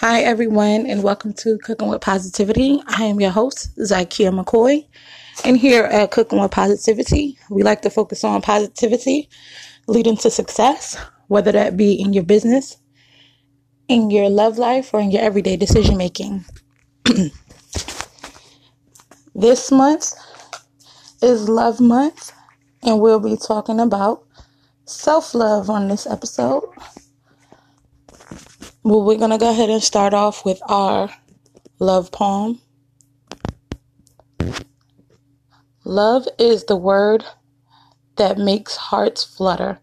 Hi, everyone, and welcome to Cooking with Positivity. I am your host, Zykia McCoy. And here at Cooking with Positivity, we like to focus on positivity leading to success, whether that be in your business, in your love life, or in your everyday decision making. this month is Love Month, and we'll be talking about self love on this episode. Well, we're going to go ahead and start off with our love poem. Love is the word that makes hearts flutter,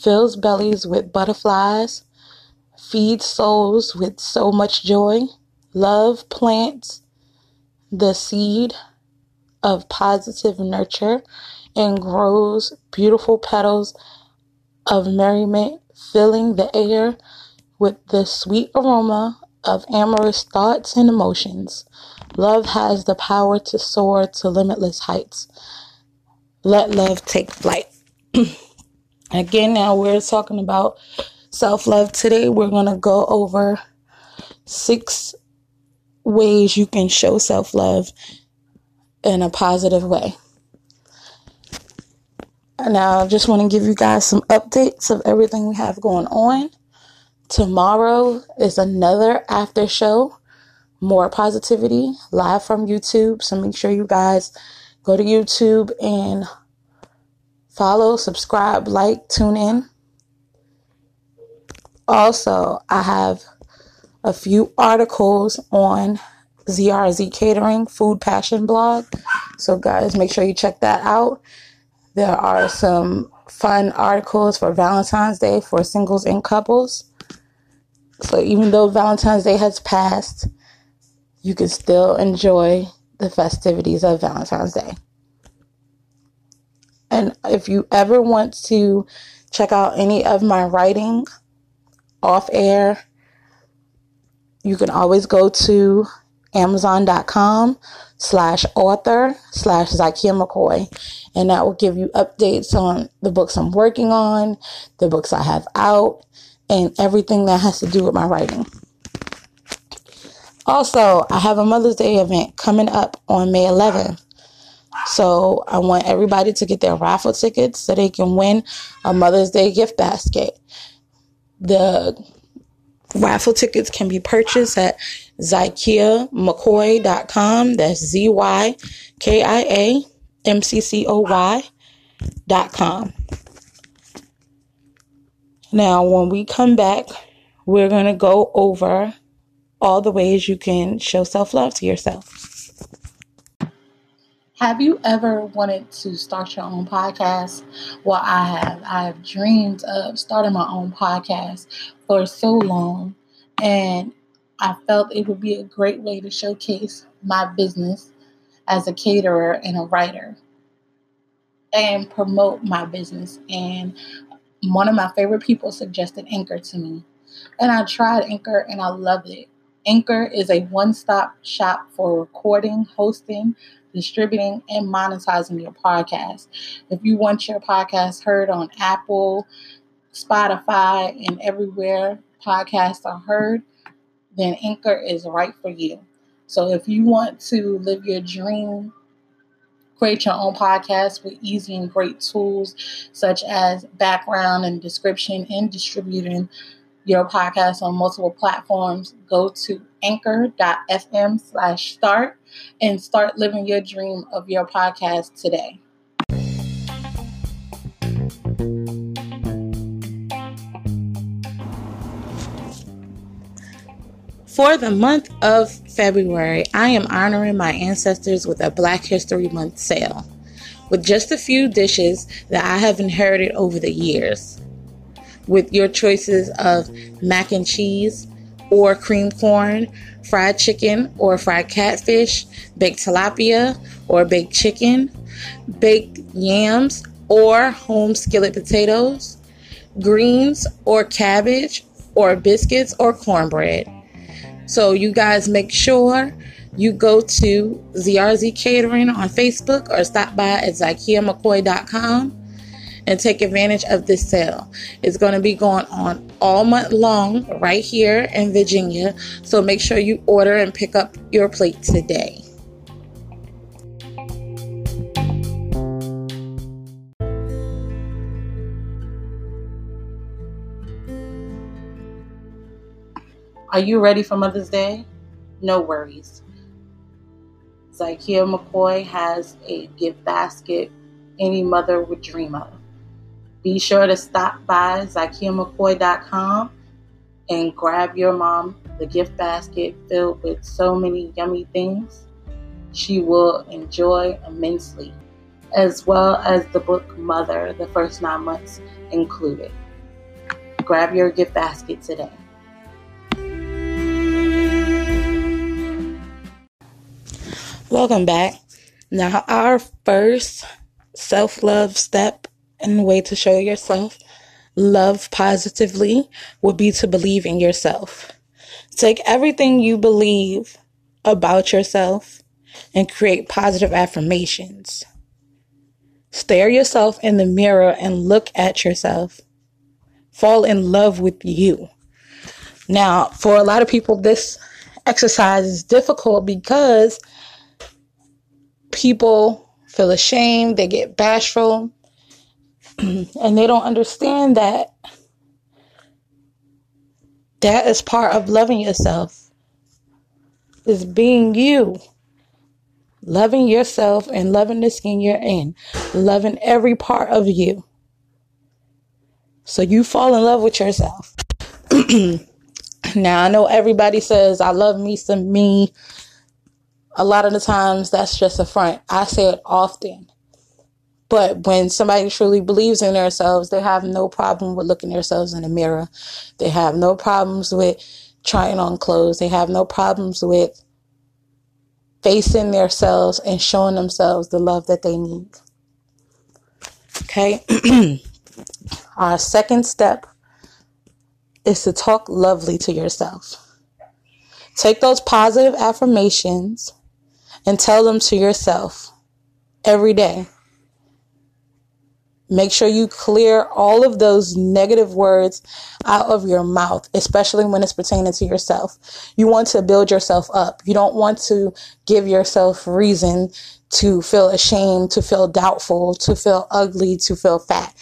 fills bellies with butterflies, feeds souls with so much joy. Love plants the seed of positive nurture and grows beautiful petals of merriment, filling the air with the sweet aroma of amorous thoughts and emotions. Love has the power to soar to limitless heights. Let love take flight. Again, now we're talking about self love today. We're going to go over six ways you can show self love in a positive way. Now, I just want to give you guys some updates of everything we have going on. Tomorrow is another after show, more positivity live from YouTube. So make sure you guys go to YouTube and follow, subscribe, like, tune in. Also, I have a few articles on ZRZ Catering Food Passion blog. So, guys, make sure you check that out. There are some fun articles for Valentine's Day for singles and couples. So even though Valentine's Day has passed, you can still enjoy the festivities of Valentine's Day. And if you ever want to check out any of my writing off air, you can always go to amazon.com slash author slash Zykia McCoy. And that will give you updates on the books I'm working on, the books I have out, and everything that has to do with my writing. Also, I have a Mother's Day event coming up on May 11th. So I want everybody to get their raffle tickets so they can win a Mother's Day gift basket. The raffle tickets can be purchased at zykiamccoy.com. That's Z Y K I A M C C O Y.com. Now, when we come back, we're going to go over all the ways you can show self love to yourself. Have you ever wanted to start your own podcast? Well, I have. I have dreamed of starting my own podcast for so long, and I felt it would be a great way to showcase my business as a caterer and a writer and promote my business and one of my favorite people suggested Anchor to me. And I tried Anchor and I loved it. Anchor is a one stop shop for recording, hosting, distributing, and monetizing your podcast. If you want your podcast heard on Apple, Spotify, and everywhere podcasts are heard, then Anchor is right for you. So if you want to live your dream create your own podcast with easy and great tools such as background and description and distributing your podcast on multiple platforms, go to anchor.fm slash start and start living your dream of your podcast today. For the month of February, I am honoring my ancestors with a Black History Month sale with just a few dishes that I have inherited over the years. With your choices of mac and cheese or cream corn, fried chicken or fried catfish, baked tilapia or baked chicken, baked yams or home skillet potatoes, greens or cabbage or biscuits or cornbread so you guys make sure you go to ZRZ Catering on Facebook or stop by at ZykiaMcCoy.com and take advantage of this sale. It's going to be going on all month long right here in Virginia. So make sure you order and pick up your plate today. Are you ready for Mother's Day? No worries. Zykia McCoy has a gift basket any mother would dream of. Be sure to stop by ZykiaMcCoy.com and grab your mom the gift basket filled with so many yummy things she will enjoy immensely, as well as the book Mother, the first nine months included. Grab your gift basket today. Welcome back. Now, our first self love step and way to show yourself love positively would be to believe in yourself. Take everything you believe about yourself and create positive affirmations. Stare yourself in the mirror and look at yourself. Fall in love with you. Now, for a lot of people, this exercise is difficult because people feel ashamed, they get bashful, and they don't understand that that is part of loving yourself. Is being you. Loving yourself and loving the skin you're in. Loving every part of you. So you fall in love with yourself. now I know everybody says I love me some me a lot of the times that's just a front. I say it often. But when somebody truly believes in themselves, they have no problem with looking themselves in the mirror. They have no problems with trying on clothes. They have no problems with facing themselves and showing themselves the love that they need. Okay. Our second step is to talk lovely to yourself. Take those positive affirmations and tell them to yourself every day. Make sure you clear all of those negative words out of your mouth, especially when it's pertaining to yourself. You want to build yourself up. You don't want to give yourself reason to feel ashamed, to feel doubtful, to feel ugly, to feel fat.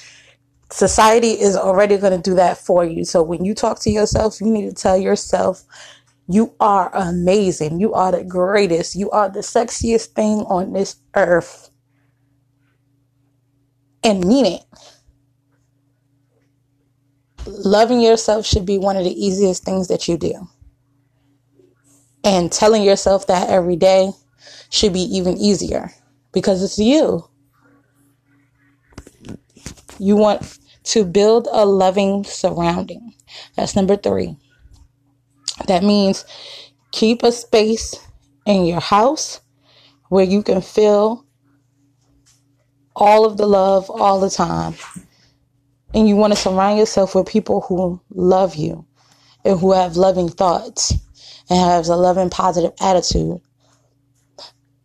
Society is already going to do that for you. So when you talk to yourself, you need to tell yourself you are amazing. You are the greatest. You are the sexiest thing on this earth. And mean it. Loving yourself should be one of the easiest things that you do. And telling yourself that every day should be even easier because it's you. You want to build a loving surrounding. That's number three. That means keep a space in your house where you can feel all of the love all the time. And you want to surround yourself with people who love you and who have loving thoughts and has a loving positive attitude.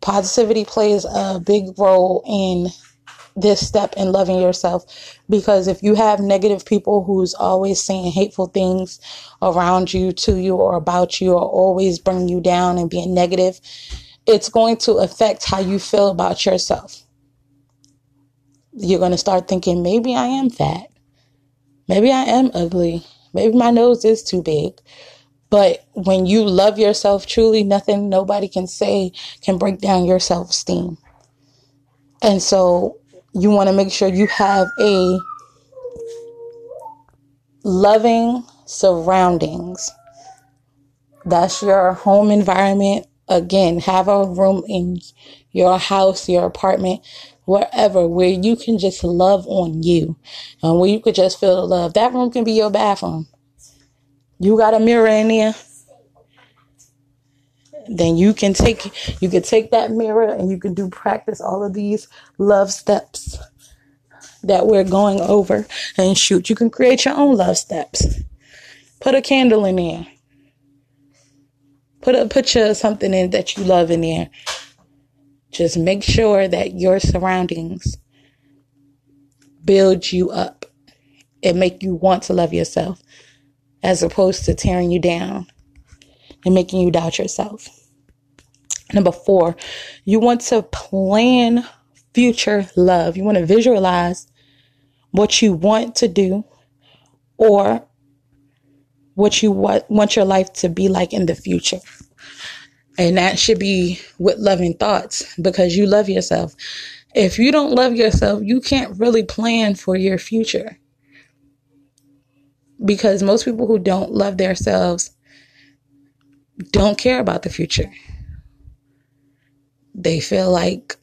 Positivity plays a big role in this step in loving yourself. Because if you have negative people who's always saying hateful things around you to you or about you or always bringing you down and being negative it's going to affect how you feel about yourself. You're going to start thinking maybe i am fat. Maybe i am ugly. Maybe my nose is too big. But when you love yourself truly nothing nobody can say can break down your self-esteem. And so you want to make sure you have a loving surroundings. That's your home environment. Again, have a room in your house, your apartment, wherever where you can just love on you and where you could just feel the love. That room can be your bathroom. You got a mirror in there. Then you can take you can take that mirror and you can do practice all of these love steps that we're going over and shoot. You can create your own love steps. Put a candle in there. Put a picture of something in that you love in there. Just make sure that your surroundings build you up and make you want to love yourself as opposed to tearing you down and making you doubt yourself. Number four, you want to plan future love. You want to visualize what you want to do or what you want, want your life to be like in the future. And that should be with loving thoughts because you love yourself. If you don't love yourself, you can't really plan for your future. Because most people who don't love themselves don't care about the future. They feel like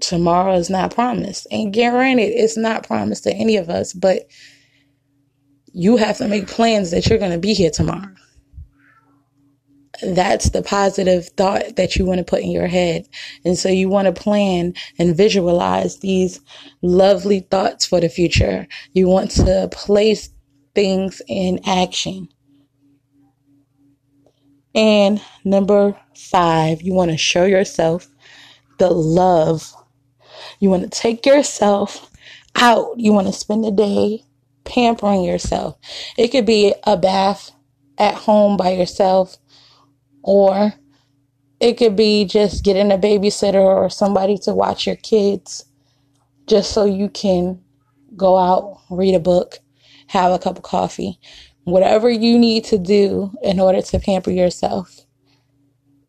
tomorrow is not promised. And granted, it's not promised to any of us, but you have to make plans that you're going to be here tomorrow. That's the positive thought that you want to put in your head. And so you want to plan and visualize these lovely thoughts for the future. You want to place things in action. And number five, you want to show yourself the love. You want to take yourself out. You want to spend the day pampering yourself. It could be a bath at home by yourself, or it could be just getting a babysitter or somebody to watch your kids just so you can go out, read a book, have a cup of coffee. Whatever you need to do in order to pamper yourself,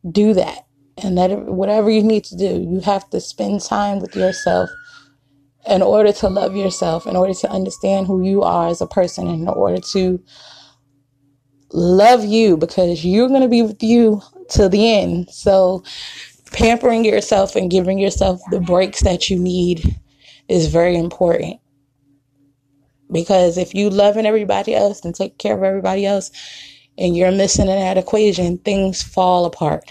do that. And that whatever you need to do, you have to spend time with yourself in order to love yourself, in order to understand who you are as a person, in order to love you because you're going to be with you till the end. So, pampering yourself and giving yourself the breaks that you need is very important. Because if you loving everybody else and take care of everybody else and you're missing in that equation, things fall apart.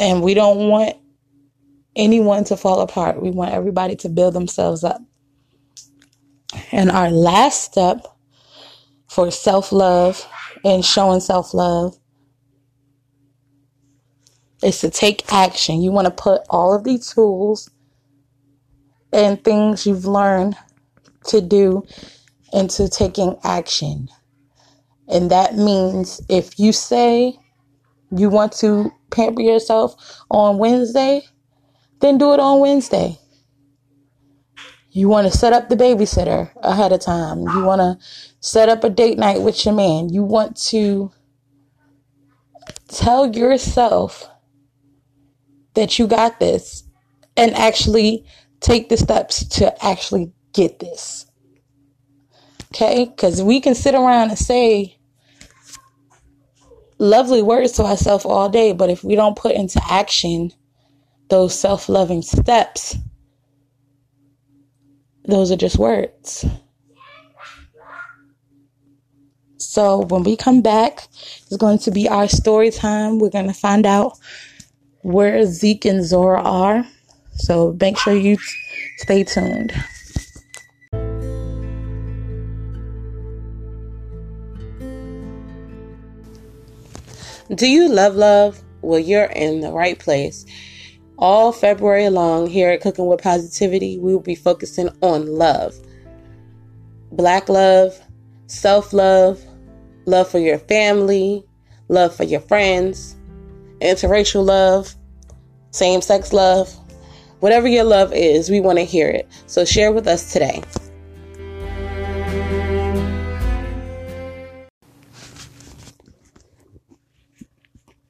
And we don't want anyone to fall apart. We want everybody to build themselves up. And our last step for self love and showing self love is to take action. You want to put all of these tools and things you've learned to do into taking action. And that means if you say you want to pamper yourself on Wednesday, then do it on Wednesday. You want to set up the babysitter ahead of time. You want to set up a date night with your man. You want to tell yourself that you got this and actually take the steps to actually get this. Okay? Because we can sit around and say lovely words to ourselves all day, but if we don't put into action those self loving steps, those are just words. So when we come back, it's going to be our story time. We're going to find out where Zeke and Zora are. So make sure you stay tuned. Do you love love? Well, you're in the right place. All February long here at Cooking with Positivity, we will be focusing on love. Black love, self love, love for your family, love for your friends, interracial love, same sex love. Whatever your love is, we want to hear it. So share with us today.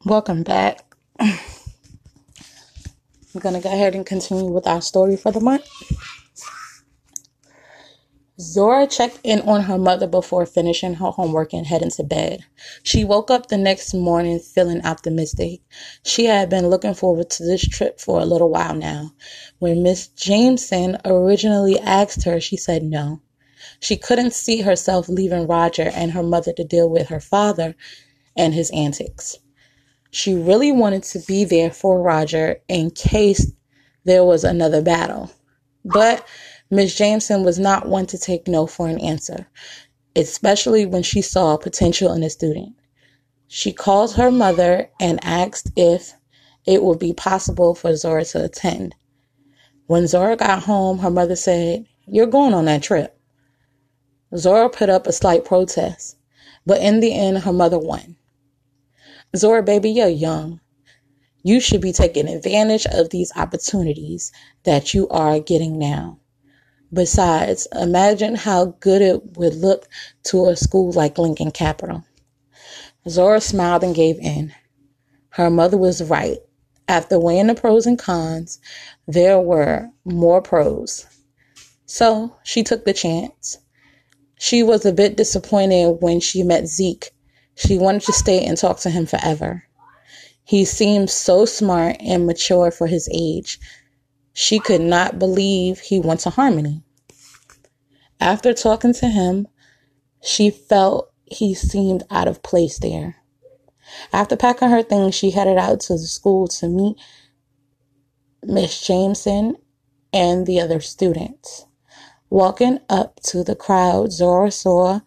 Welcome back. I'm going to go ahead and continue with our story for the month. Zora checked in on her mother before finishing her homework and heading to bed. She woke up the next morning feeling optimistic. She had been looking forward to this trip for a little while now. When Miss Jameson originally asked her, she said no. She couldn't see herself leaving Roger and her mother to deal with her father and his antics. She really wanted to be there for Roger in case there was another battle. But Miss Jameson was not one to take no for an answer, especially when she saw potential in a student. She called her mother and asked if it would be possible for Zora to attend. When Zora got home, her mother said, You're going on that trip. Zora put up a slight protest, but in the end, her mother won. Zora, baby, you're young. You should be taking advantage of these opportunities that you are getting now. Besides, imagine how good it would look to a school like Lincoln Capital. Zora smiled and gave in. Her mother was right. After weighing the pros and cons, there were more pros. So she took the chance. She was a bit disappointed when she met Zeke. She wanted to stay and talk to him forever. He seemed so smart and mature for his age. She could not believe he went to Harmony. After talking to him, she felt he seemed out of place there. After packing her things, she headed out to the school to meet Miss Jameson and the other students. Walking up to the crowd, Zora saw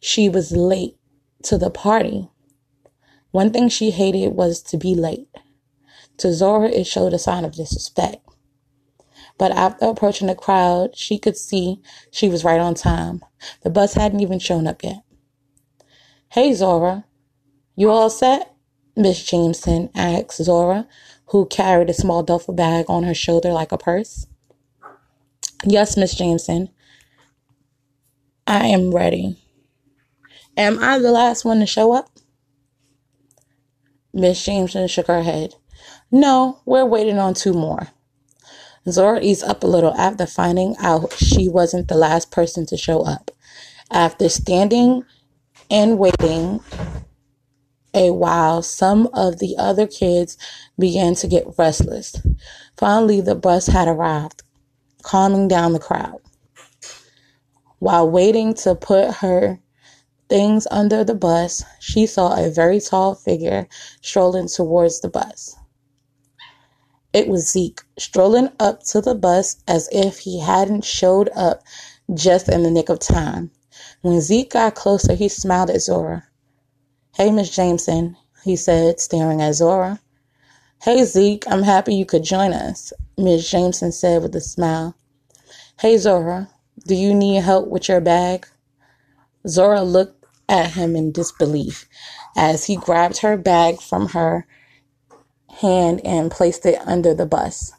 she was late to the party. One thing she hated was to be late. To Zora, it showed a sign of disrespect. But after approaching the crowd, she could see she was right on time. The bus hadn't even shown up yet. Hey, Zora, you all set? Miss Jameson asked Zora, who carried a small duffel bag on her shoulder like a purse. Yes, Miss Jameson. I am ready. Am I the last one to show up? Miss Jameson shook her head. No, we're waiting on two more. Zora eased up a little after finding out she wasn't the last person to show up. After standing and waiting a while, some of the other kids began to get restless. Finally, the bus had arrived, calming down the crowd. While waiting to put her things under the bus, she saw a very tall figure strolling towards the bus. It was Zeke, strolling up to the bus as if he hadn't showed up just in the nick of time. When Zeke got closer, he smiled at Zora. Hey, Miss Jameson, he said, staring at Zora. Hey, Zeke, I'm happy you could join us, Miss Jameson said with a smile. Hey, Zora, do you need help with your bag? Zora looked at him in disbelief as he grabbed her bag from her hand and placed it under the bus.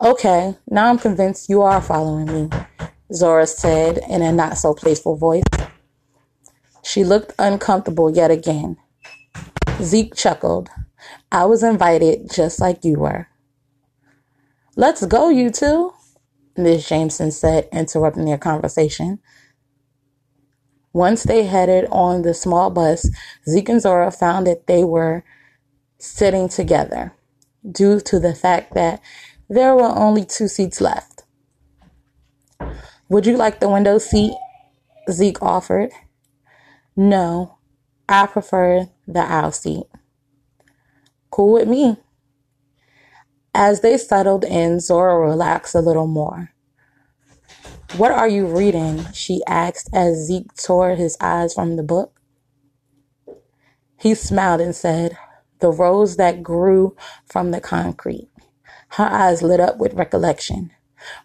Okay, now I'm convinced you are following me, Zora said in a not so playful voice. She looked uncomfortable yet again. Zeke chuckled. I was invited just like you were. Let's go, you two, Miss Jameson said, interrupting their conversation. Once they headed on the small bus, Zeke and Zora found that they were sitting together due to the fact that there were only two seats left. Would you like the window seat? Zeke offered. No, I prefer the aisle seat. Cool with me. As they settled in, Zora relaxed a little more. What are you reading? she asked as Zeke tore his eyes from the book. He smiled and said, the rose that grew from the concrete. Her eyes lit up with recollection.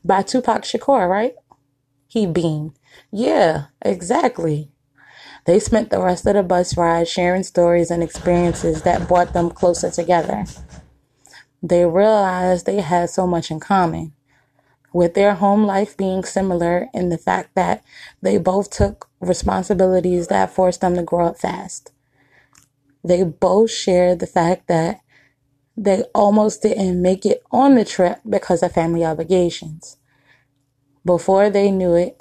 By Tupac Shakur, right? He beamed. Yeah, exactly. They spent the rest of the bus ride sharing stories and experiences that brought them closer together. They realized they had so much in common, with their home life being similar in the fact that they both took responsibilities that forced them to grow up fast. They both shared the fact that they almost didn't make it on the trip because of family obligations. Before they knew it,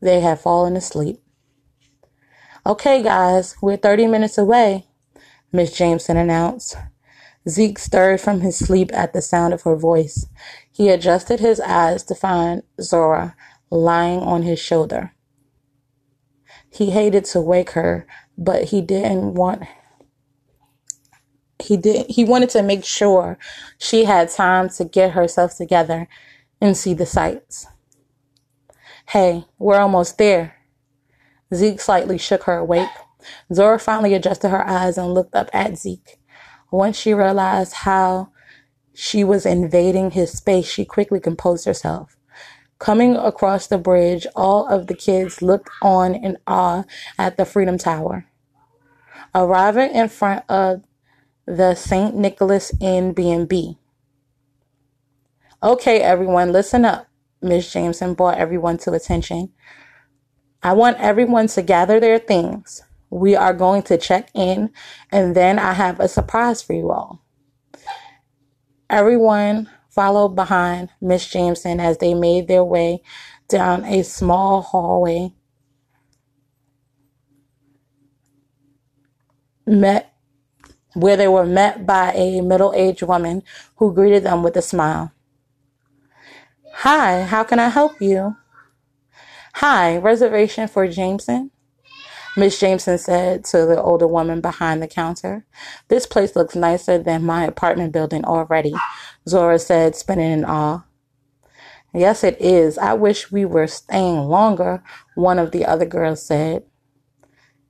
they had fallen asleep. Okay, guys, we're 30 minutes away, Miss Jameson announced. Zeke stirred from his sleep at the sound of her voice. He adjusted his eyes to find Zora lying on his shoulder. He hated to wake her, but he didn't want he did he wanted to make sure she had time to get herself together and see the sights. Hey, we're almost there. Zeke slightly shook her awake. Zora finally adjusted her eyes and looked up at Zeke. Once she realized how she was invading his space, she quickly composed herself. Coming across the bridge, all of the kids looked on in awe at the Freedom Tower. Arriving in front of the St. Nicholas Inn B&B. Okay, everyone, listen up. Miss Jameson brought everyone to attention. I want everyone to gather their things. We are going to check in, and then I have a surprise for you all. Everyone followed behind Miss Jameson as they made their way down a small hallway. Met where they were met by a middle-aged woman who greeted them with a smile. Hi, how can I help you? Hi, reservation for Jameson? Miss Jameson said to the older woman behind the counter. This place looks nicer than my apartment building already, Zora said, spinning in awe. Yes, it is. I wish we were staying longer, one of the other girls said,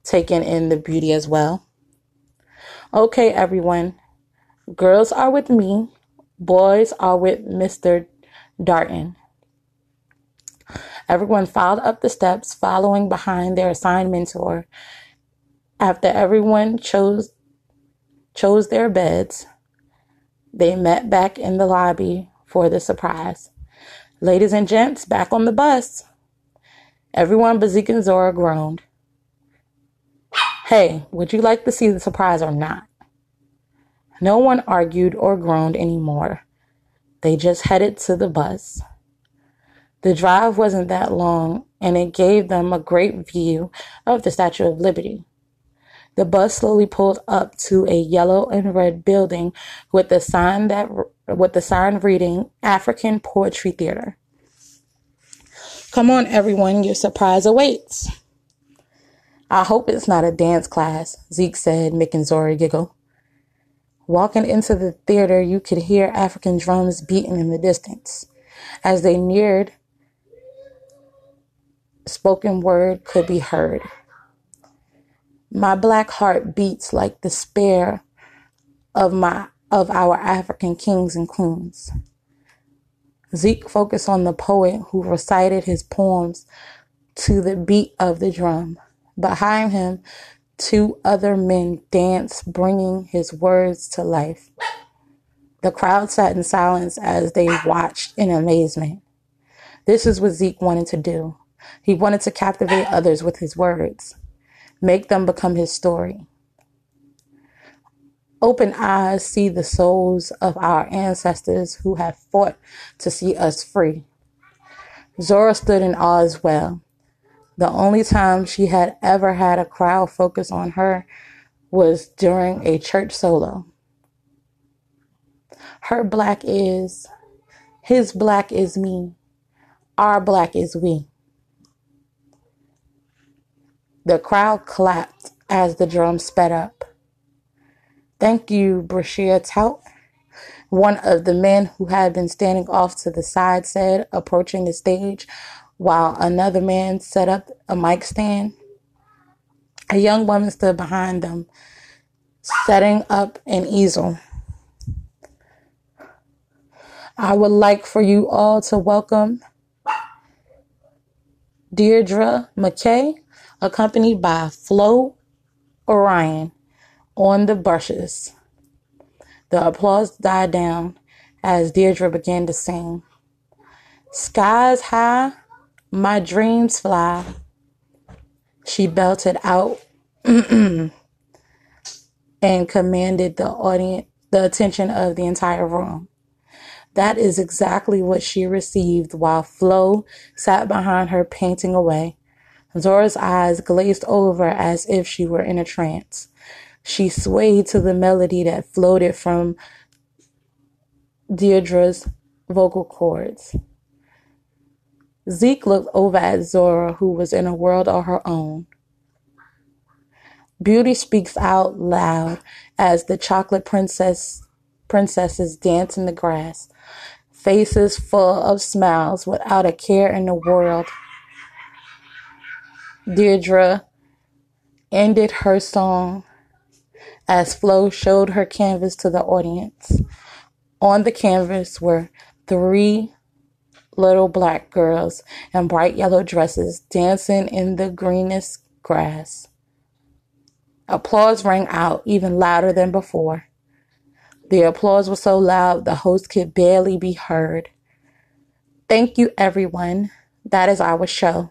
taking in the beauty as well. Okay, everyone. Girls are with me. Boys are with Mr. Darton. Everyone filed up the steps, following behind their assigned mentor. After everyone chose chose their beds, they met back in the lobby for the surprise. Ladies and gents, back on the bus. Everyone but and Zora groaned. Hey, would you like to see the surprise or not? No one argued or groaned anymore. They just headed to the bus. The drive wasn't that long, and it gave them a great view of the Statue of Liberty. The bus slowly pulled up to a yellow and red building with the sign that with the sign reading African Poetry Theater. Come on, everyone, your surprise awaits. I hope it's not a dance class, Zeke said, making Zora giggle. Walking into the theater, you could hear African drums beating in the distance. As they neared, spoken word could be heard. My black heart beats like the spear of my of our African kings and queens. Zeke focused on the poet who recited his poems to the beat of the drum. Behind him, two other men danced, bringing his words to life. The crowd sat in silence as they watched in amazement. This is what Zeke wanted to do. He wanted to captivate others with his words, make them become his story. Open eyes see the souls of our ancestors who have fought to see us free. Zora stood in awe as well. The only time she had ever had a crowd focus on her was during a church solo. Her black is, his black is me, our black is we. The crowd clapped as the drum sped up. Thank you, Brashia Tout. One of the men who had been standing off to the side said, approaching the stage while another man set up a mic stand. A young woman stood behind them, setting up an easel. I would like for you all to welcome Deirdre McKay, accompanied by Flo Orion on the brushes. The applause died down as Deirdre began to sing. Skies high, my dreams fly. She belted out and commanded the audience, the attention of the entire room. That is exactly what she received while Flo sat behind her painting away. Zora's eyes glazed over as if she were in a trance. She swayed to the melody that floated from Deirdre's vocal cords. Zeke looked over at Zora, who was in a world of her own. Beauty speaks out loud as the chocolate princess princesses dance in the grass, faces full of smiles without a care in the world. Deirdre ended her song as Flo showed her canvas to the audience. On the canvas were three little black girls in bright yellow dresses dancing in the greenest grass. Applause rang out even louder than before. The applause was so loud the host could barely be heard. Thank you, everyone. That is our show.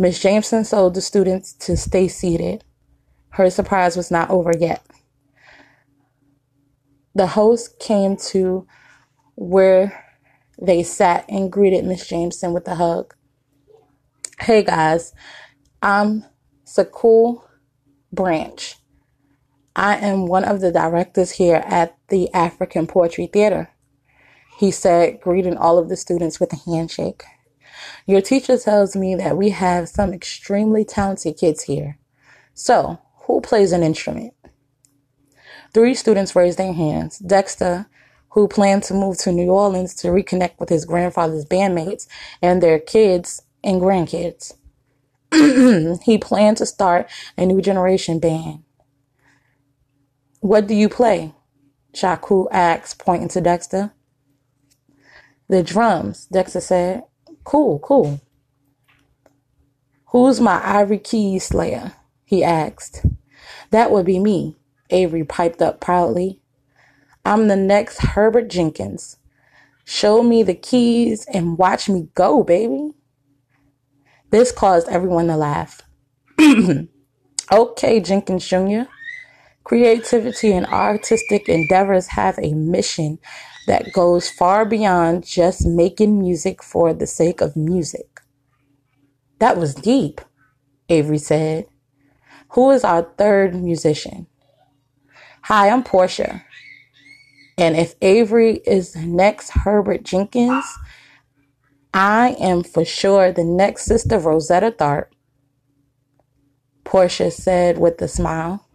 Miss Jameson told the students to stay seated. Her surprise was not over yet. The host came to where they sat and greeted Miss Jameson with a hug. Hey guys, I'm Sakul Branch. I am one of the directors here at the African Poetry Theater. He said, greeting all of the students with a handshake. Your teacher tells me that we have some extremely talented kids here. So, who plays an instrument? Three students raised their hands. Dexter, who planned to move to New Orleans to reconnect with his grandfather's bandmates and their kids and grandkids. he planned to start a new generation band. What do you play? Shaku asked, pointing to Dexter. The drums, Dexter said. Cool, cool. Who's my Ivory Keys slayer? He asked. That would be me, Avery piped up proudly. I'm the next Herbert Jenkins. Show me the keys and watch me go, baby. This caused everyone to laugh. okay, Jenkins Jr. Creativity and artistic endeavors have a mission that goes far beyond just making music for the sake of music. That was deep, Avery said. Who is our third musician? Hi, I'm Portia. And if Avery is the next Herbert Jenkins, I am for sure the next sister Rosetta Tharpe. Portia said with a smile.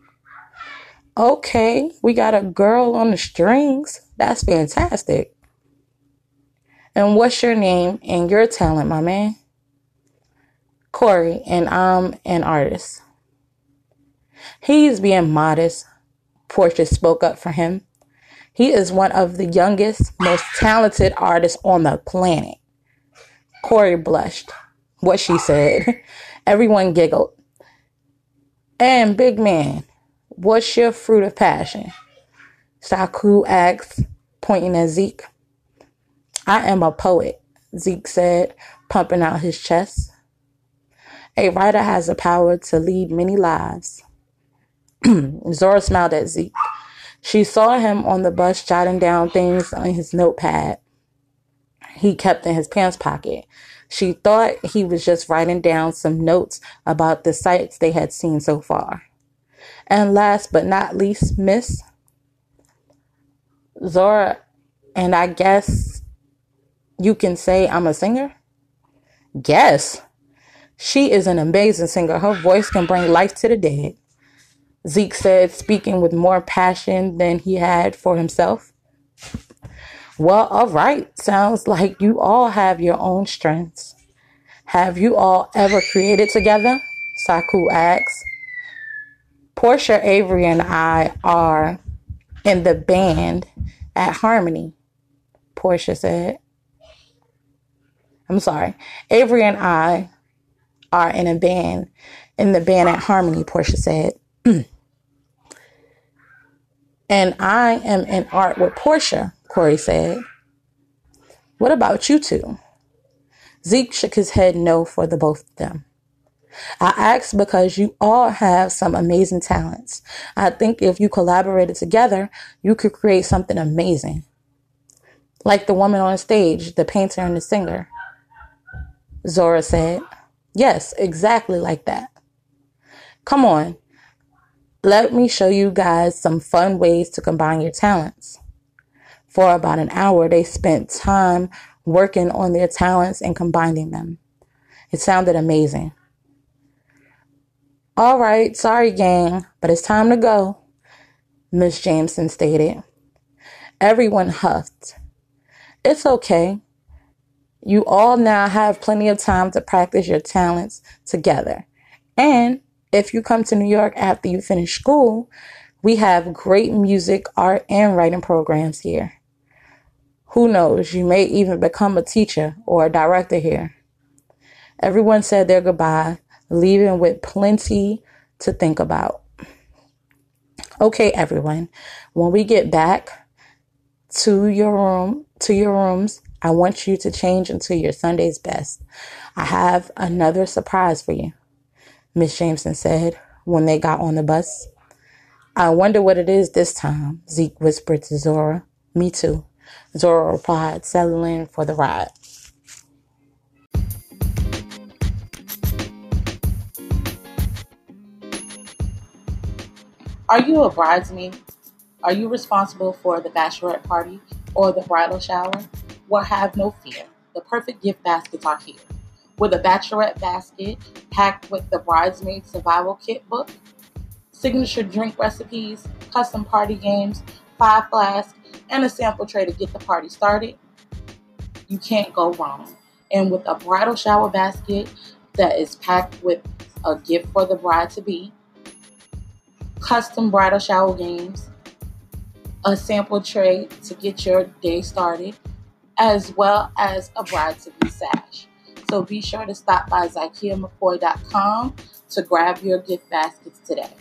Okay, we got a girl on the strings. That's fantastic. And what's your name and your talent, my man? Corey, and I'm an artist. He's being modest. Portia spoke up for him. He is one of the youngest, most talented artists on the planet. Corey blushed. What she said. Everyone giggled. And big man, what's your fruit of passion? Saku asked, pointing at Zeke. I am a poet, Zeke said, pumping out his chest. A writer has the power to lead many lives. Zora smiled at Zeke. She saw him on the bus jotting down things on his notepad he kept in his pants pocket. She thought he was just writing down some notes about the sights they had seen so far. And last but not least, Miss Zora, and I guess you can say I'm a singer? Guess. She is an amazing singer. Her voice can bring life to the dead. Zeke said, speaking with more passion than he had for himself. Well, all right. Sounds like you all have your own strengths. Have you all ever created together? Saku asks. Portia Avery and I are in the band at Harmony, Portia said. I'm sorry. Avery and I are in a band in the band at Harmony, Portia said. and I am in art with Portia, Corey said. What about you two? Zeke shook his head no for the both of them. I asked because you all have some amazing talents. I think if you collaborated together, you could create something amazing. Like the woman on stage, the painter and the singer. Zora said, Yes, exactly like that. Come on. Let me show you guys some fun ways to combine your talents. For about an hour, they spent time working on their talents and combining them. It sounded amazing. All right, sorry, gang, but it's time to go, Miss Jameson stated. Everyone huffed. It's okay. You all now have plenty of time to practice your talents together. And if you come to New York after you finish school, we have great music, art, and writing programs here. Who knows? You may even become a teacher or a director here. Everyone said their goodbye, leaving with plenty to think about. Okay, everyone, when we get back to your room, to your rooms, I want you to change into your Sunday's best. I have another surprise for you, Miss Jameson said when they got on the bus. I wonder what it is this time, Zeke whispered to Zora. Me too. Zora replied, settling for the ride. Are you a bridesmaid? Are you responsible for the bachelorette party or the bridal shower? Well, have no fear. The perfect gift baskets are here. With a bachelorette basket packed with the bridesmaid survival kit book, signature drink recipes, custom party games, five flasks, and a sample tray to get the party started, you can't go wrong. And with a bridal shower basket that is packed with a gift for the bride to be, custom bridal shower games, a sample tray to get your day started, as well as a bride to be sash. So be sure to stop by ZykeaMcCoy.com to grab your gift baskets today.